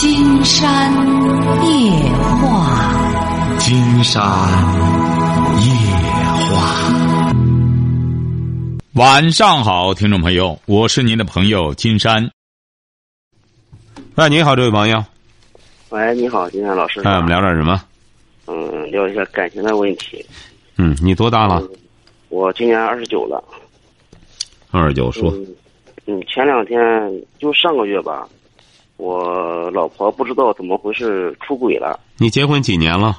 金山夜话，金山夜话。晚上好，听众朋友，我是您的朋友金山。喂，你好，这位朋友。喂，你好，金山老师。哎，我们聊点什么？嗯，聊一下感情的问题。嗯，你多大了？我今年二十九了。二十九，说。嗯，前两天就上个月吧，我老婆不知道怎么回事出轨了。你结婚几年了？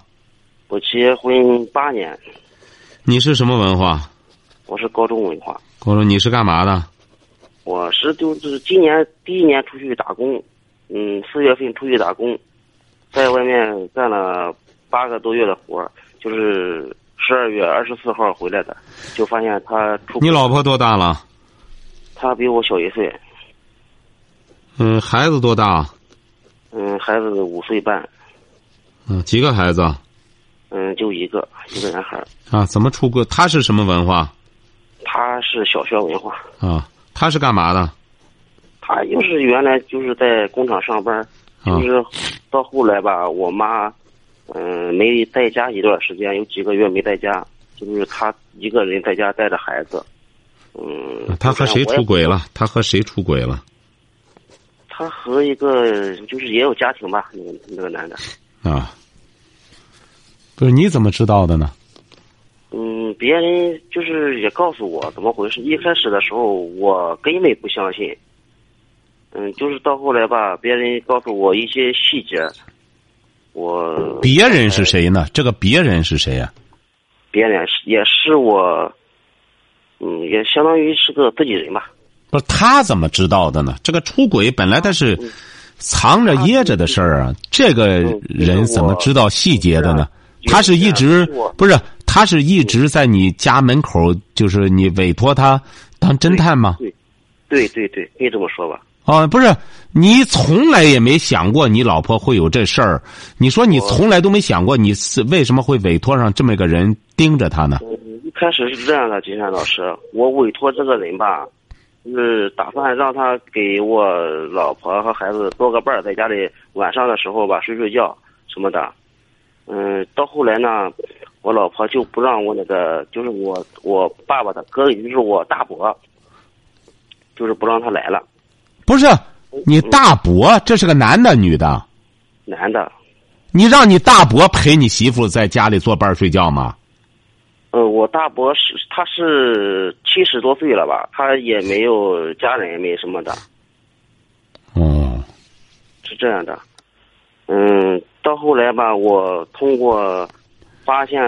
我结婚八年。你是什么文化？我是高中文化。高中，你是干嘛的？我是就是今年第一年出去打工，嗯，四月份出去打工，在外面干了八个多月的活就是十二月二十四号回来的，就发现他出。你老婆多大了？她比我小一岁。嗯，孩子多大？嗯，孩子五岁半。嗯，几个孩子？嗯，就一个，一个男孩。啊，怎么出轨？他是什么文化？他是小学文化。啊，他是干嘛的？他就是原来就是在工厂上班，就是到后来吧，我妈嗯没在家一段时间，有几个月没在家，就是他一个人在家带着孩子。嗯，他和谁出轨了？他和谁出轨了？他和一个就是也有家庭吧，那个那个男的。啊，不是你怎么知道的呢？嗯，别人就是也告诉我怎么回事。一开始的时候我根本不相信。嗯，就是到后来吧，别人告诉我一些细节，我。别人是谁呢？这个别人是谁呀？别人是也是我。嗯，也相当于是个自己人吧。不是他怎么知道的呢？这个出轨本来他是藏着掖着的事儿啊。这个人怎么知道细节的呢？他是一直不是，他是一直在你家门口，就是你委托他当侦探吗？对，对对对，可以这么说吧。啊，不是，你从来也没想过你老婆会有这事儿。你说你从来都没想过，你是为什么会委托上这么一个人盯着他呢？一开始是这样的，金山老师，我委托这个人吧，是打算让他给我老婆和孩子多个伴儿，在家里晚上的时候吧睡睡觉什么的。嗯，到后来呢，我老婆就不让我那个，就是我我爸爸的哥，也就是我大伯，就是不让他来了。不是你大伯，这是个男的，女的？男的。你让你大伯陪你媳妇在家里做伴睡觉吗？呃，我大伯是他是七十多岁了吧，他也没有家人，也没什么的。哦，是这样的。嗯，到后来吧，我通过发现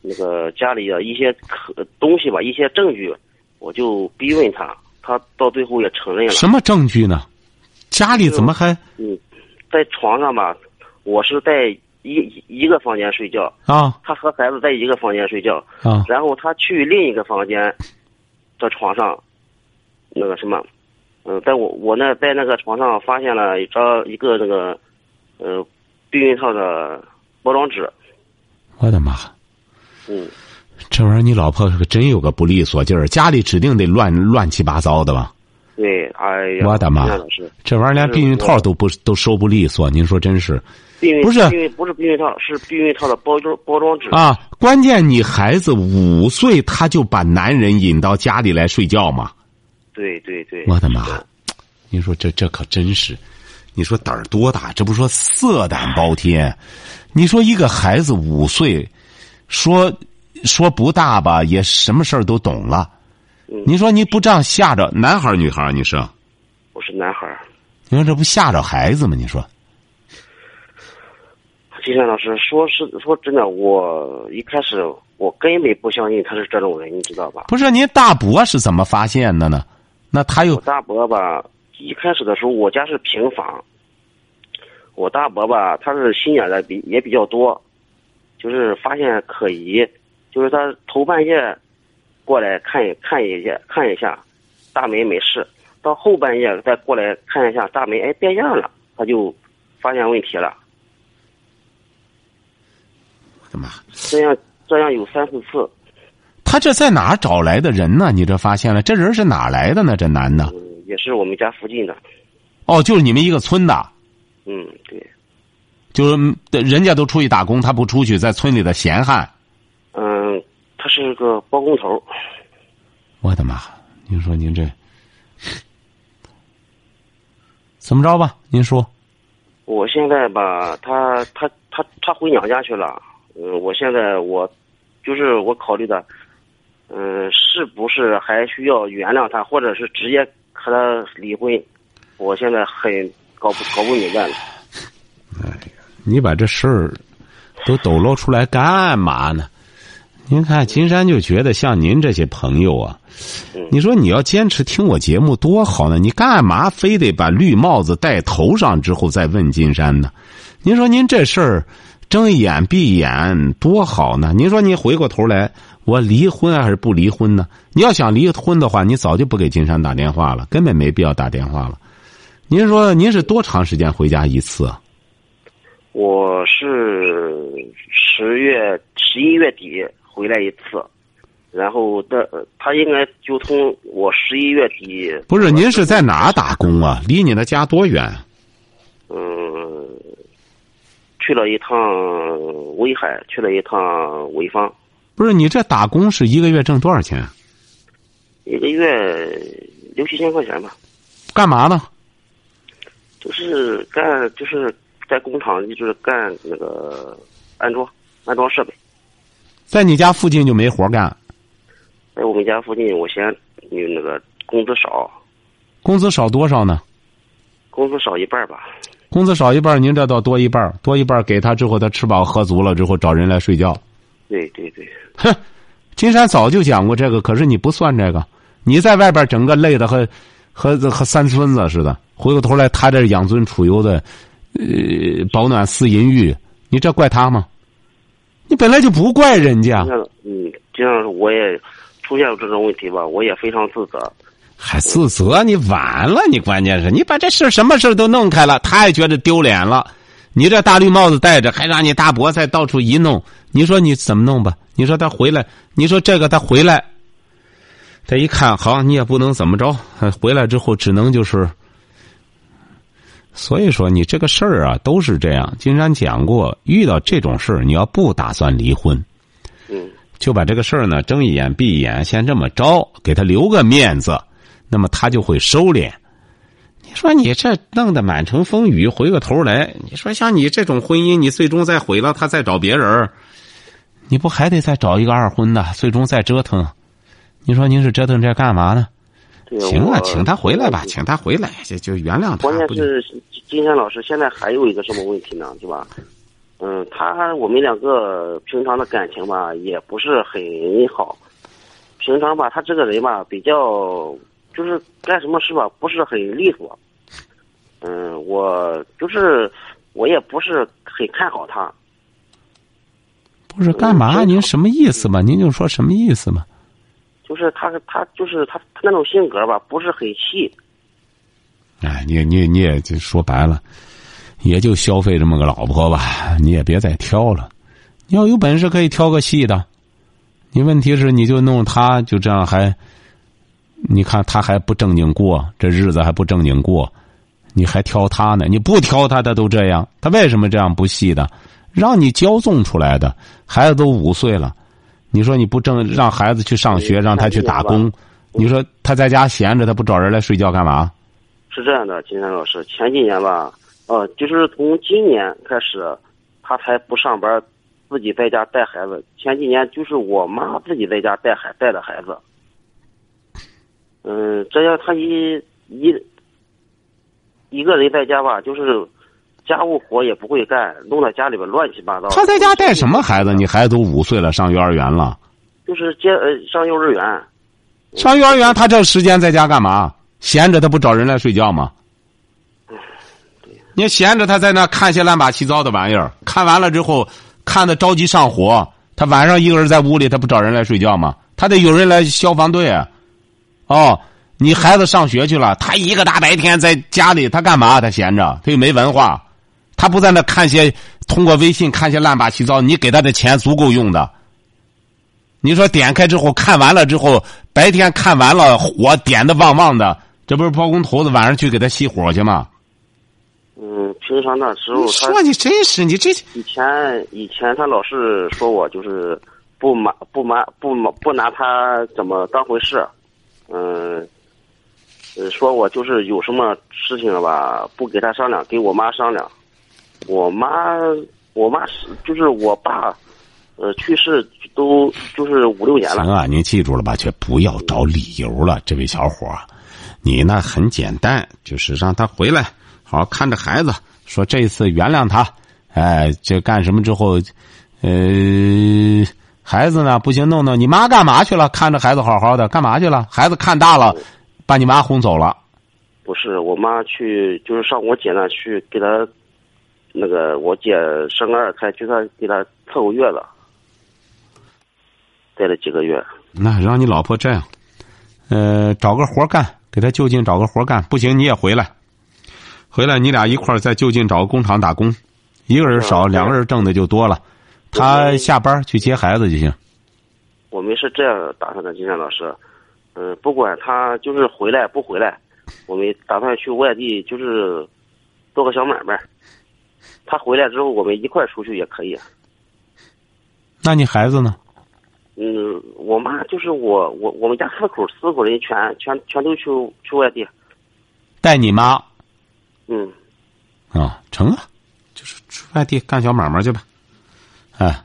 那个家里的一些可东西吧，一些证据，我就逼问他，他到最后也承认了。什么证据呢？家里怎么还？嗯，在床上吧，我是在。一一个房间睡觉啊，他和孩子在一个房间睡觉啊，然后他去另一个房间的床上，那个什么，嗯，在我我那在那个床上发现了一张一个那个呃避孕套的包装纸。我的妈！嗯，这玩意儿你老婆可真有个不利索劲儿，家里指定得乱乱七八糟的吧？对，哎呀，我的妈！这玩意儿连避孕套都不都收不利索，您说真是？避孕不是，不是避孕套，是避孕套的包装包装纸啊！关键你孩子五岁，他就把男人引到家里来睡觉嘛？对对对！我的妈！你说这这可真是，你说胆儿多大？这不说色胆包天？你说一个孩子五岁，说说不大吧，也什么事儿都懂了。你说你不这样吓着男孩女孩你是？我是男孩你说这不吓着孩子吗？你说？金山老师，说是说真的，我一开始我根本不相信他是这种人，你知道吧？不是您大伯是怎么发现的呢？那他有大伯吧？一开始的时候，我家是平房。我大伯吧，他是心眼的比也比较多，就是发现可疑，就是他头半夜过来看一看一下看一下，大门没事，到后半夜再过来看一下大门，哎变样了，他就发现问题了。干嘛？这样这样有三四次。他这在哪儿找来的人呢？你这发现了，这人是哪来的呢？这男的？也是我们家附近的。哦，就是你们一个村的。嗯，对。就是人家都出去打工，他不出去，在村里的闲汉。嗯，他是个包工头。我的妈！您说您这 怎么着吧？您说。我现在吧，他他他他回娘家去了。嗯，我现在我就是我考虑的，嗯，是不是还需要原谅他，或者是直接和他离婚？我现在很搞不搞不明白了。哎呀，你把这事儿都抖露出来干嘛呢？您看，金山就觉得像您这些朋友啊，你说你要坚持听我节目多好呢，你干嘛非得把绿帽子戴头上之后再问金山呢？您说您这事儿睁一眼闭一眼多好呢？您说你回过头来，我离婚还是不离婚呢？你要想离婚的话，你早就不给金山打电话了，根本没必要打电话了。您说您是多长时间回家一次？我是十月十一月底。回来一次，然后的他应该就从我十一月底。不是您是在哪打工啊？离你的家多远？嗯，去了一趟威海，去了一趟潍坊。不是你这打工是一个月挣多少钱？一个月六七千块钱吧。干嘛呢？就是干，就是在工厂，就是干那个安装安装设备。在你家附近就没活干，在我们家附近，我嫌你那个工资少，工资少多少呢？工资少一半吧。工资少一半，您这倒多一半，多一半给他之后，他吃饱喝足了之后找人来睡觉。对对对。哼，金山早就讲过这个，可是你不算这个，你在外边整个累的和和和三孙子似的，回过头来他这养尊处优的，呃，保暖思淫欲，你这怪他吗？你本来就不怪人家。嗯，这样我也出现了这种问题吧，我也非常自责。还自责？你完了！你关键是你把这事什么事都弄开了，他也觉得丢脸了。你这大绿帽子戴着，还让你大伯在到处一弄，你说你怎么弄吧？你说他回来，你说这个他回来，他一看好，你也不能怎么着。回来之后只能就是。所以说，你这个事儿啊，都是这样。金山讲过，遇到这种事儿，你要不打算离婚，嗯，就把这个事儿呢睁一眼闭一眼，先这么着，给他留个面子，那么他就会收敛。你说你这弄得满城风雨，回过头来，你说像你这种婚姻，你最终再毁了，他再找别人，你不还得再找一个二婚的，最终再折腾？你说您是折腾这干嘛呢？行了，请他回来吧，请他回来就就原谅他。关键是金山老师现在还有一个什么问题呢？对吧？嗯，他我们两个平常的感情吧，也不是很好。平常吧，他这个人吧，比较就是干什么事吧，不是很利索。嗯，我就是我也不是很看好他。不是干嘛？您什么意思嘛？您就说什么意思嘛？就是他，他就是他，他那种性格吧，不是很细。哎，你你你也就说白了，也就消费这么个老婆吧，你也别再挑了。你要有本事可以挑个细的，你问题是你就弄他就这样还，你看他还不正经过，这日子还不正经过，你还挑他呢？你不挑他，他都这样，他为什么这样不细的？让你骄纵出来的孩子都五岁了。你说你不正，让孩子去上学，让他去打工，你说他在家闲着，他不找人来睡觉干嘛？是这样的，金山老师，前几年吧，呃，就是从今年开始，他才不上班，自己在家带孩子。前几年就是我妈自己在家带孩带的孩子。嗯，这样他一一一个人在家吧，就是。家务活也不会干，弄到家里边乱七八糟。他在家带什么孩子？你孩子都五岁了，上幼儿园了。就是接呃上幼儿园。上幼儿园，他这时间在家干嘛？闲着他不找人来睡觉吗？你闲着他在那看些乱八七糟的玩意儿，看完了之后看的着急上火。他晚上一个人在屋里，他不找人来睡觉吗？他得有人来消防队。哦，你孩子上学去了，他一个大白天在家里，他干嘛？他闲着，他又没文化。他不在那看些通过微信看些乱八七糟，你给他的钱足够用的。你说点开之后看完了之后，白天看完了火点的旺旺的，这不是包工头子晚上去给他熄火去吗？嗯，平常那时候你说你真是你这以前以前他老是说我就是不满不满不满不拿他怎么当回事，嗯，呃说我就是有什么事情了吧，不给他商量，给我妈商量。我妈我妈是就是我爸，呃去世都就是五六年了。行啊，您记住了吧？却不要找理由了，这位小伙儿，你那很简单，就是让他回来，好好看着孩子，说这次原谅他，哎，这干什么之后，呃，孩子呢不行，弄弄你妈干嘛去了？看着孩子好好的，干嘛去了？孩子看大了，把你妈轰走了。不是我妈去，就是上我姐那去给她，那个我姐生二胎，就她给她伺候月子，待了几个月。那让你老婆这样，呃，找个活干，给她就近找个活干。不行，你也回来，回来你俩一块儿在就近找个工厂打工，一个人少，嗯两个人挣的就多了。他下班去接孩子就行。我们是这样打算的，金山老师，嗯、不管他就是回来不回来，我们打算去外地就是做个小买卖。他回来之后，我们一块儿出去也可以。那你孩子呢？嗯，我妈就是我我我们家四口四口人全全全都去去外地。带你妈嗯，啊，成啊，就是去外地干小买卖去吧。哎，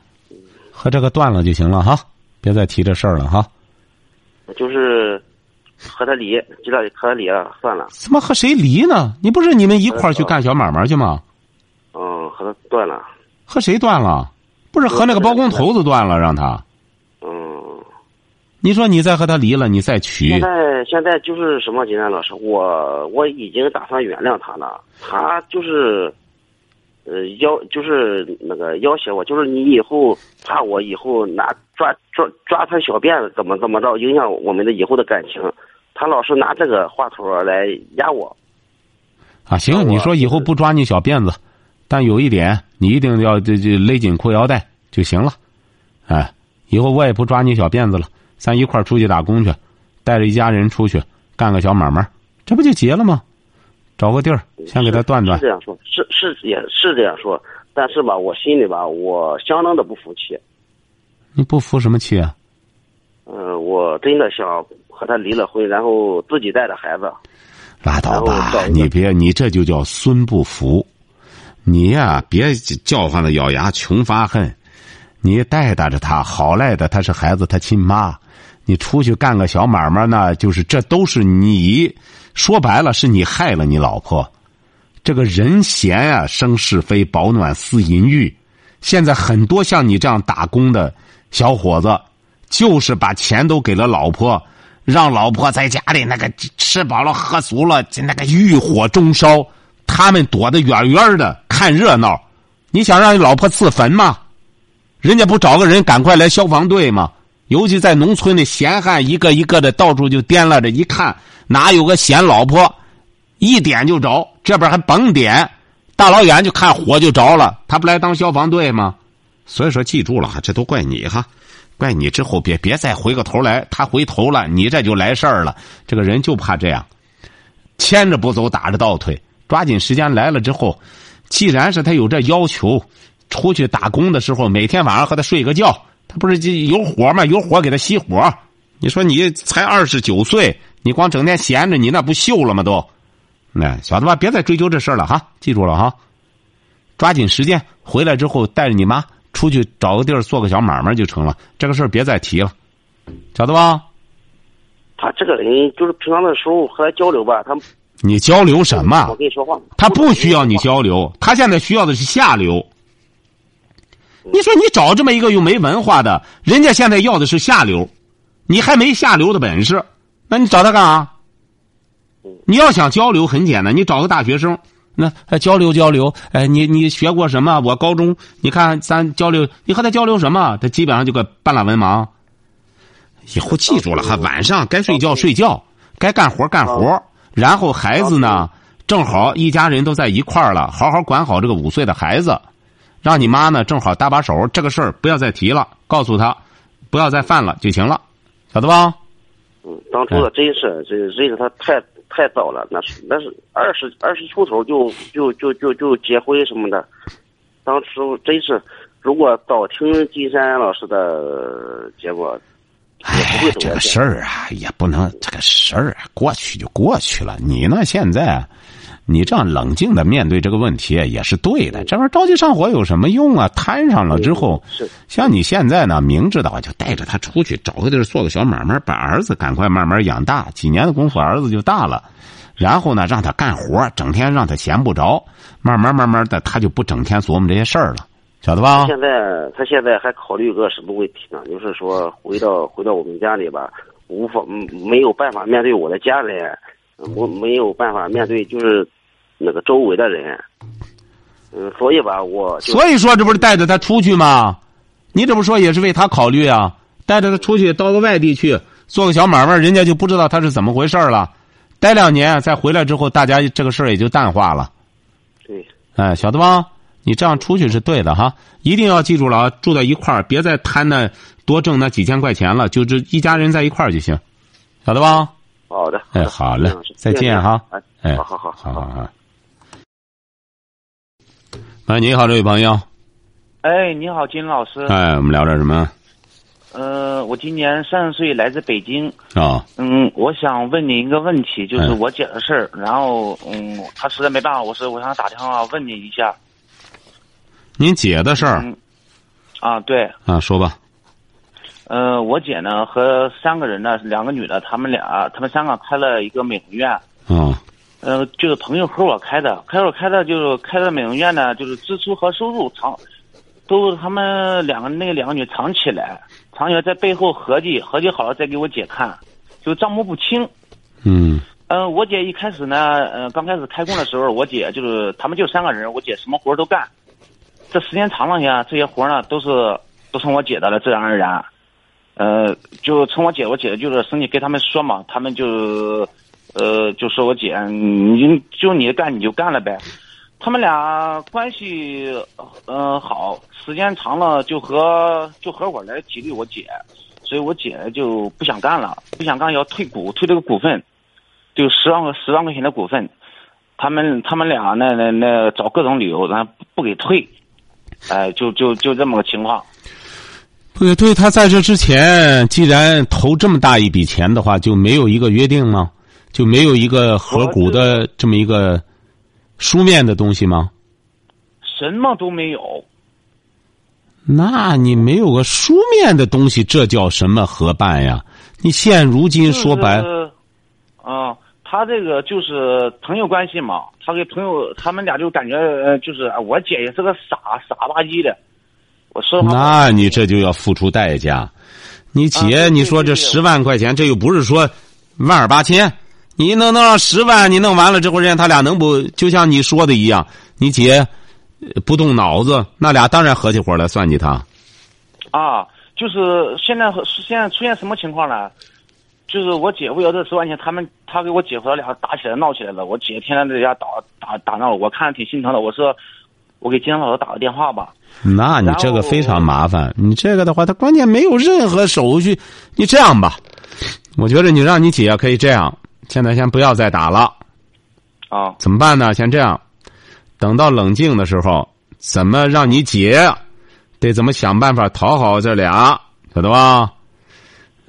和这个断了就行了哈，别再提这事儿了哈。就是和他离，知道和他离了，算了。怎么和谁离呢？你不是你们一块儿去干小买卖去吗？嗯，和他断了。和谁断了？不是和那个包工头子断了，让他。嗯，你说你再和他离了，你再娶现，在现在就是什么，金山老师，我我已经打算原谅他了。他就是，呃，要就是那个要挟我，就是你以后怕我以后拿抓抓抓他小辫子怎么怎么着，影响我们的以后的感情。他老是拿这个话头来压我。啊，行，你说以后不抓你小辫子，但有一点，你一定要这这勒紧裤腰带就行了。哎，以后我也不抓你小辫子了，咱一块儿出去打工去，带着一家人出去干个小买卖，这不就结了吗？找个地儿先给他断断是。这样说，是是也是这样说，但是吧，我心里吧，我相当的不服气。你不服什么气啊？嗯、我真的想和他离了婚，然后自己带着孩子。拉倒吧你别，你这就叫孙不服。你呀、别叫唤的咬牙穷发恨。你带带着他，好赖的他是孩子他亲妈。你出去干个小买卖呢，就是这都是你，说白了是你害了你老婆。这个人闲啊，生是非，保暖思淫欲。现在很多像你这样打工的小伙子，就是把钱都给了老婆，让老婆在家里那个吃饱了喝足了，那个欲火中烧，他们躲得远远的看热闹。你想让你老婆自焚吗？人家不找个人赶快来消防队吗？尤其在农村的闲汉，一个一个的到处就掂拉着，一看哪有个闲老婆，一点就着，这边还甭点，大老远就看火就着了，他不来当消防队吗？所以说，记住了哈，这都怪你哈，怪你之后别别再回过头来，他回头了，你这就来事儿了。这个人就怕这样，牵着不走，打着倒退，抓紧时间来了之后，既然是他有这要求，出去打工的时候，每天晚上和他睡个觉，他不是就有火吗？有火给他熄火。你说你才二十九岁，你光整天闲着，你那不锈了吗？都，那小子吧，别再追究这事儿了哈，记住了哈。抓紧时间回来之后，带着你妈出去找个地儿做个小买卖就成了。这个事儿别再提了，晓得吧？他这个人就是平常的时候和他交流吧，他你交流什么我？跟你说话，他不需要你交流，他现在需要的是下流。你说你找这么一个又没文化的，人家现在要的是下流，你还没下流的本事，那你找他干啥？你要想交流很简单，你找个大学生，那呃交流交流，哎，你你学过什么？我高中，你看咱交流，你和他交流什么？他基本上就个半拉文盲。以后记住了哈，晚上该睡觉睡觉，该干活干活，然后孩子呢，正好一家人都在一块儿了，好好管好这个五岁的孩子，让你妈呢正好搭把手，这个事儿不要再提了，告诉他不要再犯了就行了，晓得吧？嗯，当初的真是这认识他太太早了，那是那是二十二十出头就就就就就结婚什么的，当初真是，如果早听金山老师的结果，哎，这个事儿啊，也不能这个事儿啊，过去就过去了。你呢，现在你这样冷静的面对这个问题也是对的。这玩意儿着急上火有什么用啊？摊上了之后，像你现在呢，明知道就带着他出去找个地儿做个小买卖，把儿子赶快慢慢养大，几年的功夫儿子就大了。然后呢，让他干活，整天让他闲不着，慢慢慢慢的，他就不整天琢磨这些事儿了，晓得吧？现在他现在还考虑个什么问题呢？就是说回到回到我们家里吧，无法嗯没有办法面对我的家人，我没有办法面对就是那个周围的人，嗯，所以吧，我所以说，这不是带着他出去吗？你这么说也是为他考虑啊？带着他出去到个外地去做个小买卖，人家就不知道他是怎么回事了。待两年再回来之后，大家这个事儿也就淡化了。对哎，晓得吧？你这样出去是对的哈，一定要记住了啊！住在一块儿，别再贪那多挣那几千块钱了，就这一家人在一块儿就行，晓得吧？好的，哎，好嘞再见哈哎。哎，好好好好好好。哎，你好，这位朋友。哎，你好，金老师。哎，我们聊点什么呃，我今年三十岁，来自北京。啊？嗯，我想问你一个问题，就是嗯我姐的事儿。然后，嗯，她实在没办法，我是我想打电话问你一下。您姐的事儿嗯，啊，对，啊，说吧。呃，我姐呢和三个人呢，两个女的，她们俩，她们三个开了一个美容院。啊呃，就是朋友和我开的，开我开的就是开的美容院呢，就是支出和收入藏，都是他们两个那两个女藏起来，藏起来在背后合计，合计好了再给我姐看，就账目不清。嗯嗯、我姐一开始呢，呃，刚开始开工的时候，我姐就是他们就三个人，我姐什么活都干。这时间长了呀，这些活呢都是都成我姐的了，自然而然。呃，就从我姐，我姐就是生气跟他们说嘛，他们就，呃，就说我姐，你就你干你就干了呗。他们俩关系，呃，好，时间长了就合就合伙来激励我姐，所以我姐就不想干了，不想干要退股，退这个股份，就十万个十万块钱的股份，他们他们俩那那那找各种理由，然后不给退，哎、就就就这么个情况。不对，他在这之前，既然投这么大一笔钱的话，就没有一个约定吗？就没有一个合股的这么一个书面的东西吗？什么都没有。那你没有个书面的东西，这叫什么合办呀？你现如今说白，就是，啊、他这个就是朋友关系嘛，他给朋友，他们俩就感觉呃，就是啊我姐也是个傻傻吧唧的。我说，那你这就要付出代价。你啊姐，对你说这十万块钱，这又不是说万儿八千，你弄弄上十万，你弄完了之后，人家他俩能不就像你说的一样？你姐呃不动脑子，那俩当然合起伙来算计他。啊，就是现在现在出现什么情况呢？就是我姐为了这十万钱，他们他给我姐夫他俩打起来闹起来了。我姐天天在家打打打闹，我看着挺心疼的。我说，我给金山老师打个电话吧。那你这个非常麻烦。你这个的话，他关键没有任何手续。你这样吧，我觉得你让你姐可以这样，现在先不要再打了。啊，怎么办呢？先这样，等到冷静的时候，怎么让你姐得怎么想办法讨好这俩，晓得吧？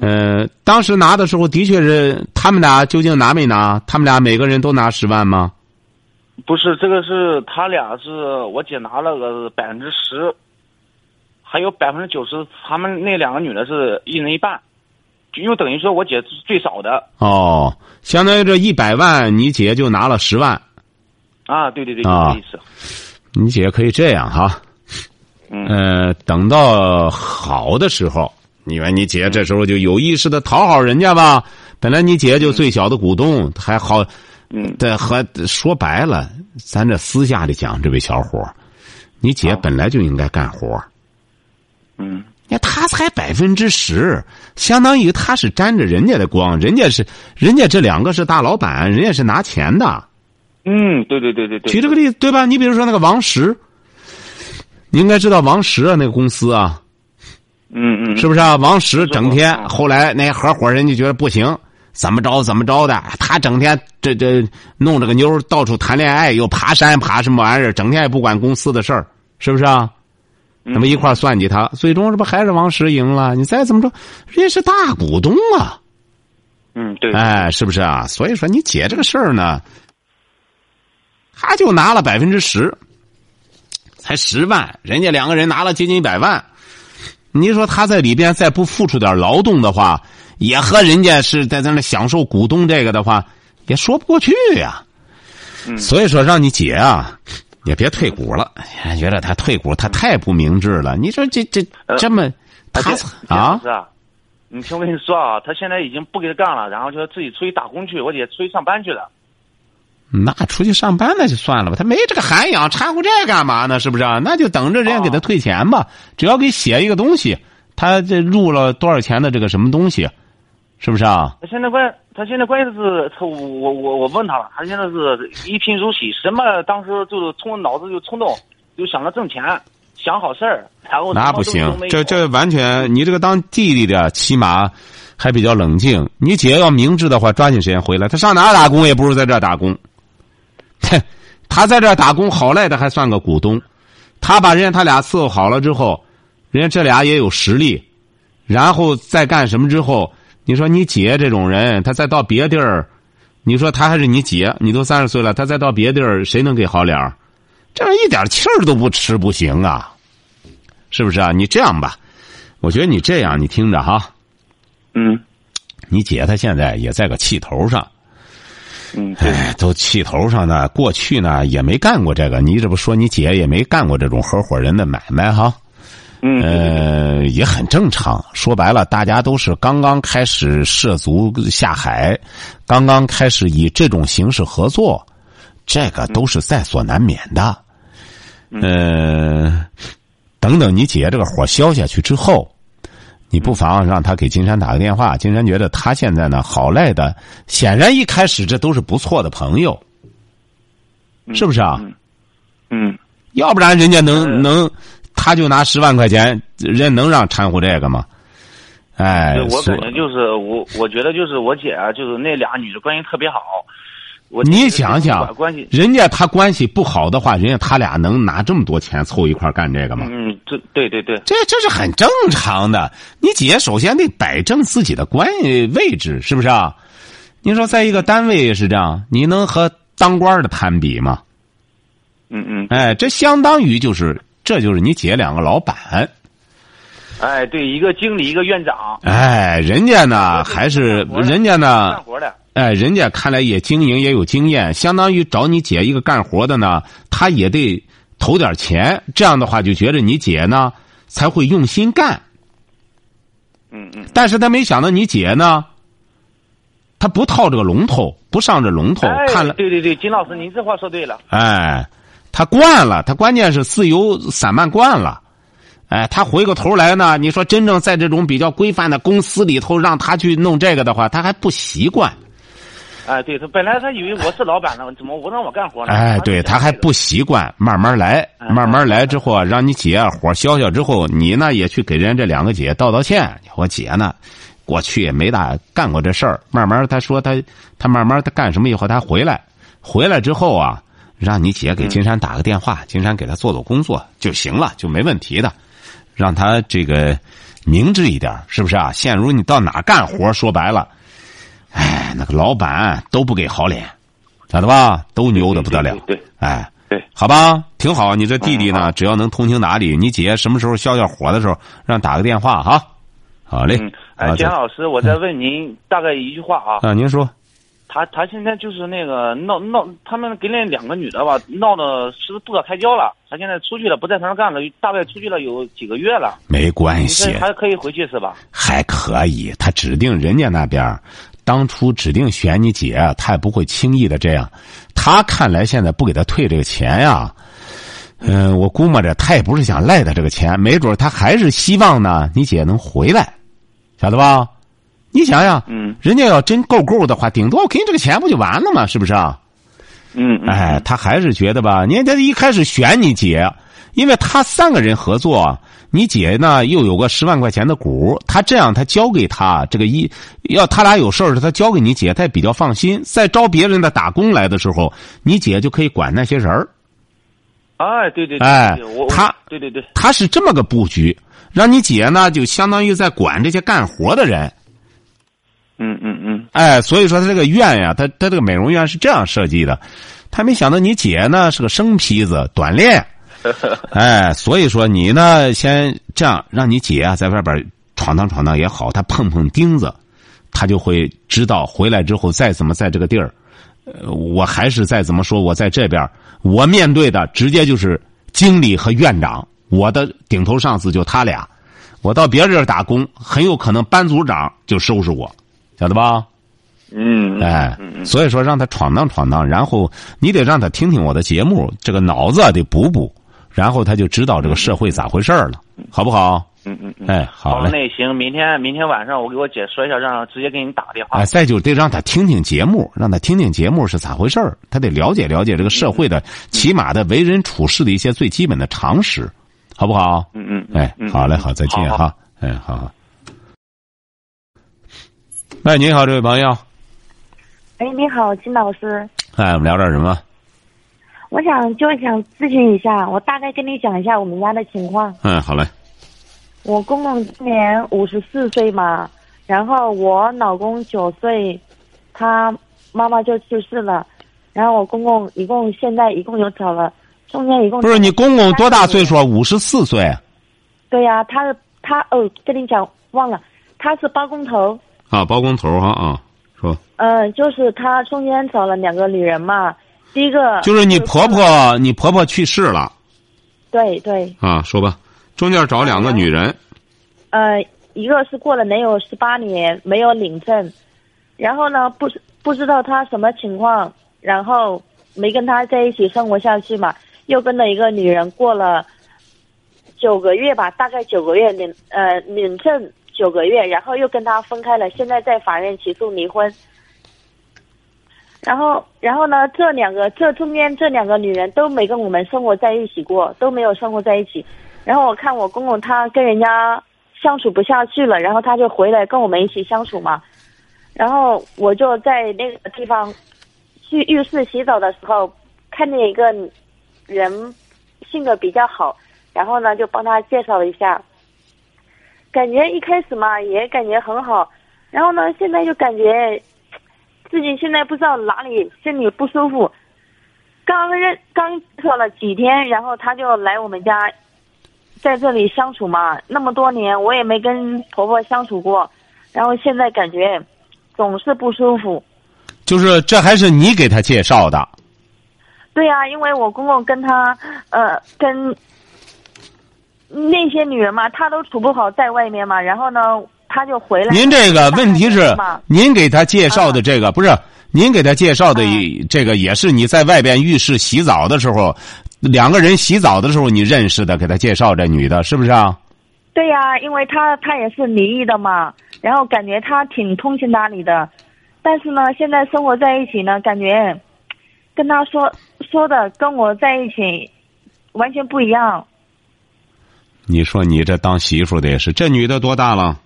呃，当时拿的时候的确是他们俩究竟拿没拿？他们俩每个人都拿十万吗？不是，这个是他俩是我姐拿了个百分之十，还有百分之九十，他们那两个女的是一人一半，就因为等于说我姐是最少的哦，相当于这一百万，你姐就拿了十万。啊，对对对，就啊这意思。你姐可以这样哈，嗯呃，等到好的时候，你看你姐这时候就有意识的讨好人家吧。本来你姐就最小的股东，还好，嗯这和说白了，咱这私下里讲，这位小伙儿你姐本来就应该干活儿嗯你看他才百分之十，相当于他是沾着人家的光，人家是人家这两个是大老板，人家是拿钱的。嗯，对对对对对。举这个例子对吧？你比如说那个王石，你应该知道王石啊，那个公司啊，嗯嗯，是不是啊？王石整天嗯后来那合伙人就觉得不行，怎么着怎么着的，他整天这这弄这个妞到处谈恋爱，又爬山爬什么玩意儿，整天也不管公司的事儿，是不是啊？那么一块儿算计他，最终这不还是王石赢了？你再怎么着，人家是大股东啊，嗯，对，哎，是不是啊？所以说你姐这个事儿呢，他就拿了百分之十，才十万，人家两个人拿了接近一百万。你说他在里边再不付出点劳动的话，也和人家是在在那享受股东这个的话，也说不过去呀。嗯所以说，让你姐啊，也别退股了。哎觉得他退股，他太不明智了。你说这这呃这么他这啊是啊，你听我跟你说啊，他现在已经不给他干了，然后就自己出去打工去，我姐出去上班去了。那出去上班那就算了吧，他没这个涵养，掺和这干嘛呢？是不是啊？那就等着人家给他退钱吧。只要给写一个东西，他这入了多少钱的这个什么东西，是不是啊？他现在关，他现在关键是，他我我我问他了，他现在是一贫如洗，什么当时就是冲脑子就冲动，就想着挣钱，想好事儿，然后那不行这这完全，你这个当弟弟的起码还比较冷静。你姐要明智的话，抓紧时间回来。他上哪儿打工也不如在这儿打工。哼，他在这儿打工好赖的还算个股东，他把人家他俩伺候好了之后，人家这俩也有实力，然后再干什么之后，你说你姐这种人，她再到别地儿，你说她还是你姐，你都三十岁了，她再到别地儿，谁能给好脸儿？这样一点气儿都不吃不行啊！是不是啊？你这样吧，我觉得你这样，你听着哈，嗯你姐她现在也在个气头上，嗯，哎，都气头上呢。过去呢也没干过这个，你这不说你姐也没干过这种合伙人的买卖哈？嗯呃，也很正常。说白了，大家都是刚刚开始涉足下海，刚刚开始以这种形式合作，这个都是在所难免的。呃，等等，你姐这个火消下去之后，你不妨让他给金山打个电话。金山觉得他现在呢好赖的，显然一开始这都是不错的朋友，是不是啊？嗯要不然人家能能，他就拿十万块钱，人能让掺和这个吗？哎，我所感觉就是我，我觉得就是我姐啊，就是那俩女的关系特别好。我你想想关系，人家他关系不好的话，人家他俩能拿这么多钱凑一块干这个吗？嗯，这对对对，这这是很正常的。你姐首先得摆正自己的关位置，是不是啊？你说在一个单位也是这样，你能和当官的攀比吗？嗯嗯，哎，这相当于就是，这就是你姐两个老板。哎，对，一个经理，一个院长，哎，人家呢还是人家呢干活的，哎，人家看来也经营也有经验，相当于找你姐一个干活的呢，他也得投点钱，这样的话就觉得你姐呢才会用心干。嗯嗯，但是他没想到你姐呢，他不套这个龙头，不上这龙头，哎，看了，对对对，金老师，您这话说对了，哎，他惯了，他关键是自由散漫惯了。哎，他回过头来呢，你说真正在这种比较规范的公司里头，让他去弄这个的话，他还不习惯。哎，对他本来他以为我是老板呢，怎么我让我干活呢？哎，对他还不习惯，慢慢来，嗯慢慢来之后啊，让你姐火消消之后，你呢也去给人家这两个姐道道歉。我姐呢，过去也没大干过这事儿，慢慢他说他他慢慢他干什么以后，他回来，回来之后啊，让你姐给金山打个电话，金山给他做做工作就行了，就没问题的，让他这个明智一点，是不是啊？现如你到哪干活，说白了。哎，那个老板都不给好脸，晓得吧？都牛的不得了。对对哎，对，好吧，挺好。你这弟弟呢，嗯只要能通情达理，你姐什么时候消消火的时候，让打个电话哈。好嘞。嗯，哎，好再金老师，我再问您大概一句话啊，啊，您说他他现在就是那个闹闹，他们跟那两个女的吧闹的是不可开交了，他现在出去了，不在城上干了，大概出去了有几个月了，没关系这，还可以回去是吧？还可以。他指定人家那边当初指定选你姐，他也不会轻易的这样。他看来现在不给他退这个钱呀，嗯、我估摸着他也不是想赖他这个钱，没准他还是希望呢你姐能回来，晓得吧？你想想，嗯人家要真够够的话，顶多我给你这个钱不就完了吗？是不是啊？嗯嗯，哎，他还是觉得吧，你看他一开始选你姐，因为他三个人合作，你姐呢又有个十万块钱的股，他这样他交给他这个一要他俩有事儿，他交给你姐，他也比较放心。再招别人的打工来的时候，你姐就可以管那些人儿。哎，对对对，哎他对对对，他是这么个布局，让你姐呢就相当于在管这些干活的人。嗯嗯嗯，哎，所以说他这个院呀，他他这个美容院是这样设计的，他没想到你姐呢是个生坯子，短练，哎，所以说你呢先这样，让你姐啊在外边闯荡闯荡也好，她碰碰钉子，她就会知道回来之后再怎么在这个地儿，呃，我还是再怎么说我在这边，我面对的直接就是经理和院长，我的顶头上司就他俩，我到别人这儿打工，很有可能班组长就收拾我，晓得吧？嗯，哎所以说让他闯荡闯荡，然后你得让他听听我的节目，这个脑子啊得补补，然后他就知道这个社会咋回事儿了，好不好？嗯嗯嗯，哎，好嘞。那行，明天明天晚上我给我姐说一下，让直接给你打电话哎，。再就得让他听听节目，让他听听节目是咋回事儿，他得了解了解这个社会的起码的为人处事的一些最基本的常识，好不好？嗯嗯，嗯哎，嗯好嘞，好，再见哈。哎，好好。喂，你好，这位朋友。哎，你好，金老师，哎，我们聊点什么？我想就想咨询一下，我大概跟你讲一下我们家的情况。嗯，好嘞。我公公今年五十四岁嘛，然后我老公九岁，他妈妈就去世了，然后我公公一共现在一共有找了，中间一共不是你公公多大岁数？啊？五十四岁。对呀、他是他哦，跟你讲忘了，他是包工头，啊，包工头哈啊，说。嗯、就是他中间找了两个女人嘛，第一个就是你婆婆，你婆婆去世了。对对，啊，说吧，中间找两个女人，呃，一个是过了能有十八年没有领证，然后呢不知不知道他什么情况，然后没跟他在一起生活下去嘛，又跟了一个女人过了九个月吧，大概九个月领呃领证九个月，然后又跟他分开了，现在在法院起诉离婚。然后，然后呢？这两个，这中间这两个女人都没跟我们生活在一起过，都没有生活在一起。然后我看我公公他跟人家相处不下去了，然后他就回来跟我们一起相处嘛。然后我就在那个地方去浴室洗澡的时候，看见一个人性格比较好，然后呢就帮他介绍了一下。感觉一开始嘛也感觉很好，然后呢现在就感觉自己现在不知道哪里身体不舒服。刚认刚测了几天，然后他就来我们家，在这里相处嘛，那么多年我也没跟婆婆相处过，然后现在感觉总是不舒服。就是这还是你给他介绍的，对呀、因为我公公跟他呃跟那些女人嘛，她都处不好在外面嘛，然后呢她就回来。您这个问题是，您给她介绍的这个不是您给她介绍的嗯这个也是你在外边浴室洗澡的时候，两个人洗澡的时候你认识的，给她介绍这女的是不是啊？对呀、因为她她也是离异的嘛，然后感觉她挺通情达理的，但是呢，现在生活在一起呢，感觉跟她说说的跟我在一起完全不一样。你说你这当媳妇的也是，这女的多大了？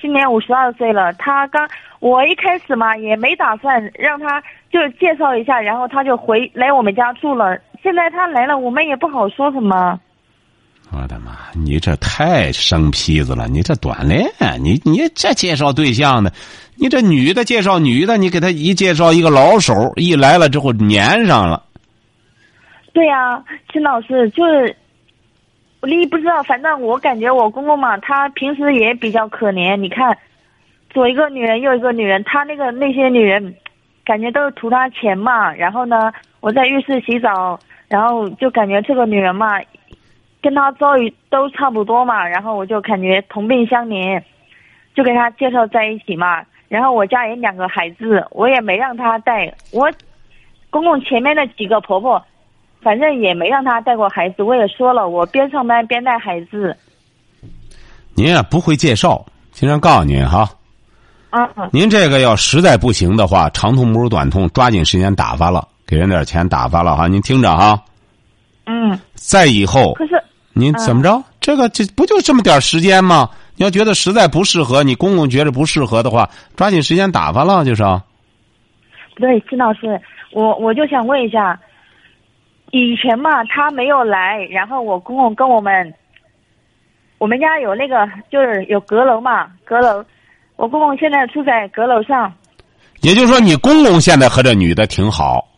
今年五十二岁了，她刚我一开始嘛也没打算让她就介绍一下，然后她就回来我们家住了。现在她来了，我们也不好说什么。我的妈！你这太生坯子了！你这短练，你你这介绍对象呢？你这女的介绍女的，你给她一介绍一个老手，一来了之后粘上了。对呀、秦老师就是，我你不知道，反正我感觉我公公嘛，他平时也比较可怜。你看，左一个女人，右一个女人，他那个那些女人，感觉都是图他钱嘛。然后呢，我在浴室洗澡，然后就感觉这个女人嘛，跟他遭遇都差不多嘛。然后我就感觉同病相怜，就给他介绍在一起嘛。然后我家也两个孩子，我也没让他带。我公公前面的几个婆婆。反正也没让他带过孩子，我也说了，我边上班边带孩子。您啊不会介绍，经常告诉您哈，啊，您这个要实在不行的话，长痛不如短痛，抓紧时间打发了，给人点钱打发了哈。您听着哈，嗯，再以后可是您怎么着？这个这不就这么点时间吗？你要觉得实在不适合，你公公觉着不适合的话，抓紧时间打发了就是。对，金老师，我我就想问一下，以前嘛他没有来，然后我公公跟我们，我们家有那个就是有阁楼嘛，阁楼，我公公现在住在阁楼上。也就是说，你公公现在和这女的挺好。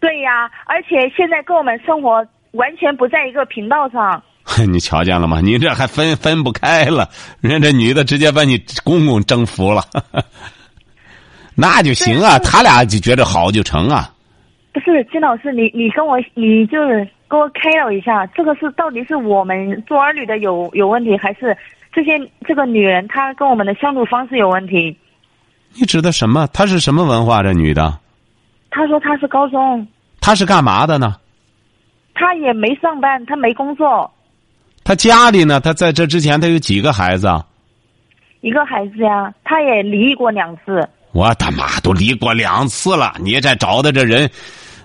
对呀，而且现在跟我们生活完全不在一个频道上。你瞧见了吗？你这还分分不开了，人家这女的直接把你公公征服了，那就行啊，他俩就觉得好就成啊。不是金老师，你你跟我你就是给我开导一下，这个是到底是我们做儿女的有有问题，还是这些这个女人她跟我们的相处方式有问题？你指的什么？她是什么文化？这女的？她说她是高中。她是干嘛的呢？她也没上班，她没工作。她家里呢？她在这之前，她有几个孩子？一个孩子呀，她也离过两次。我的妈，都离过两次了！你这找的这人，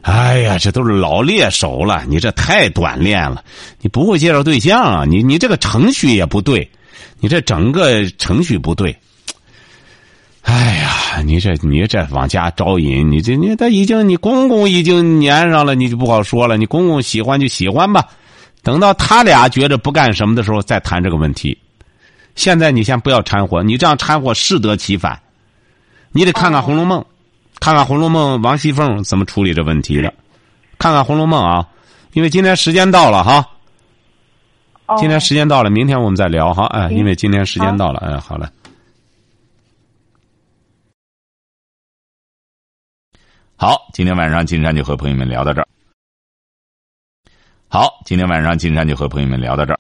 哎呀，这都是老猎手了！你这太短练了，你不会介绍对象啊？你你这个程序也不对，你这整个程序不对。哎呀，你这你这往家招引，你这你他已经你公公已经粘上了，你就不好说了。你公公喜欢就喜欢吧，等到他俩觉着不干什么的时候再谈这个问题。现在你先不要掺和，你这样掺和适得其反。你得看看《红楼梦》，看看《红楼梦》王熙凤怎么处理这问题的，看看《红楼梦》啊，因为今天时间到了哈。今天时间到了，明天我们再聊哈。哎，因为今天时间到了，哎，好了。好，今天晚上金山就和朋友们聊到这儿。好，今天晚上金山就和朋友们聊到这儿。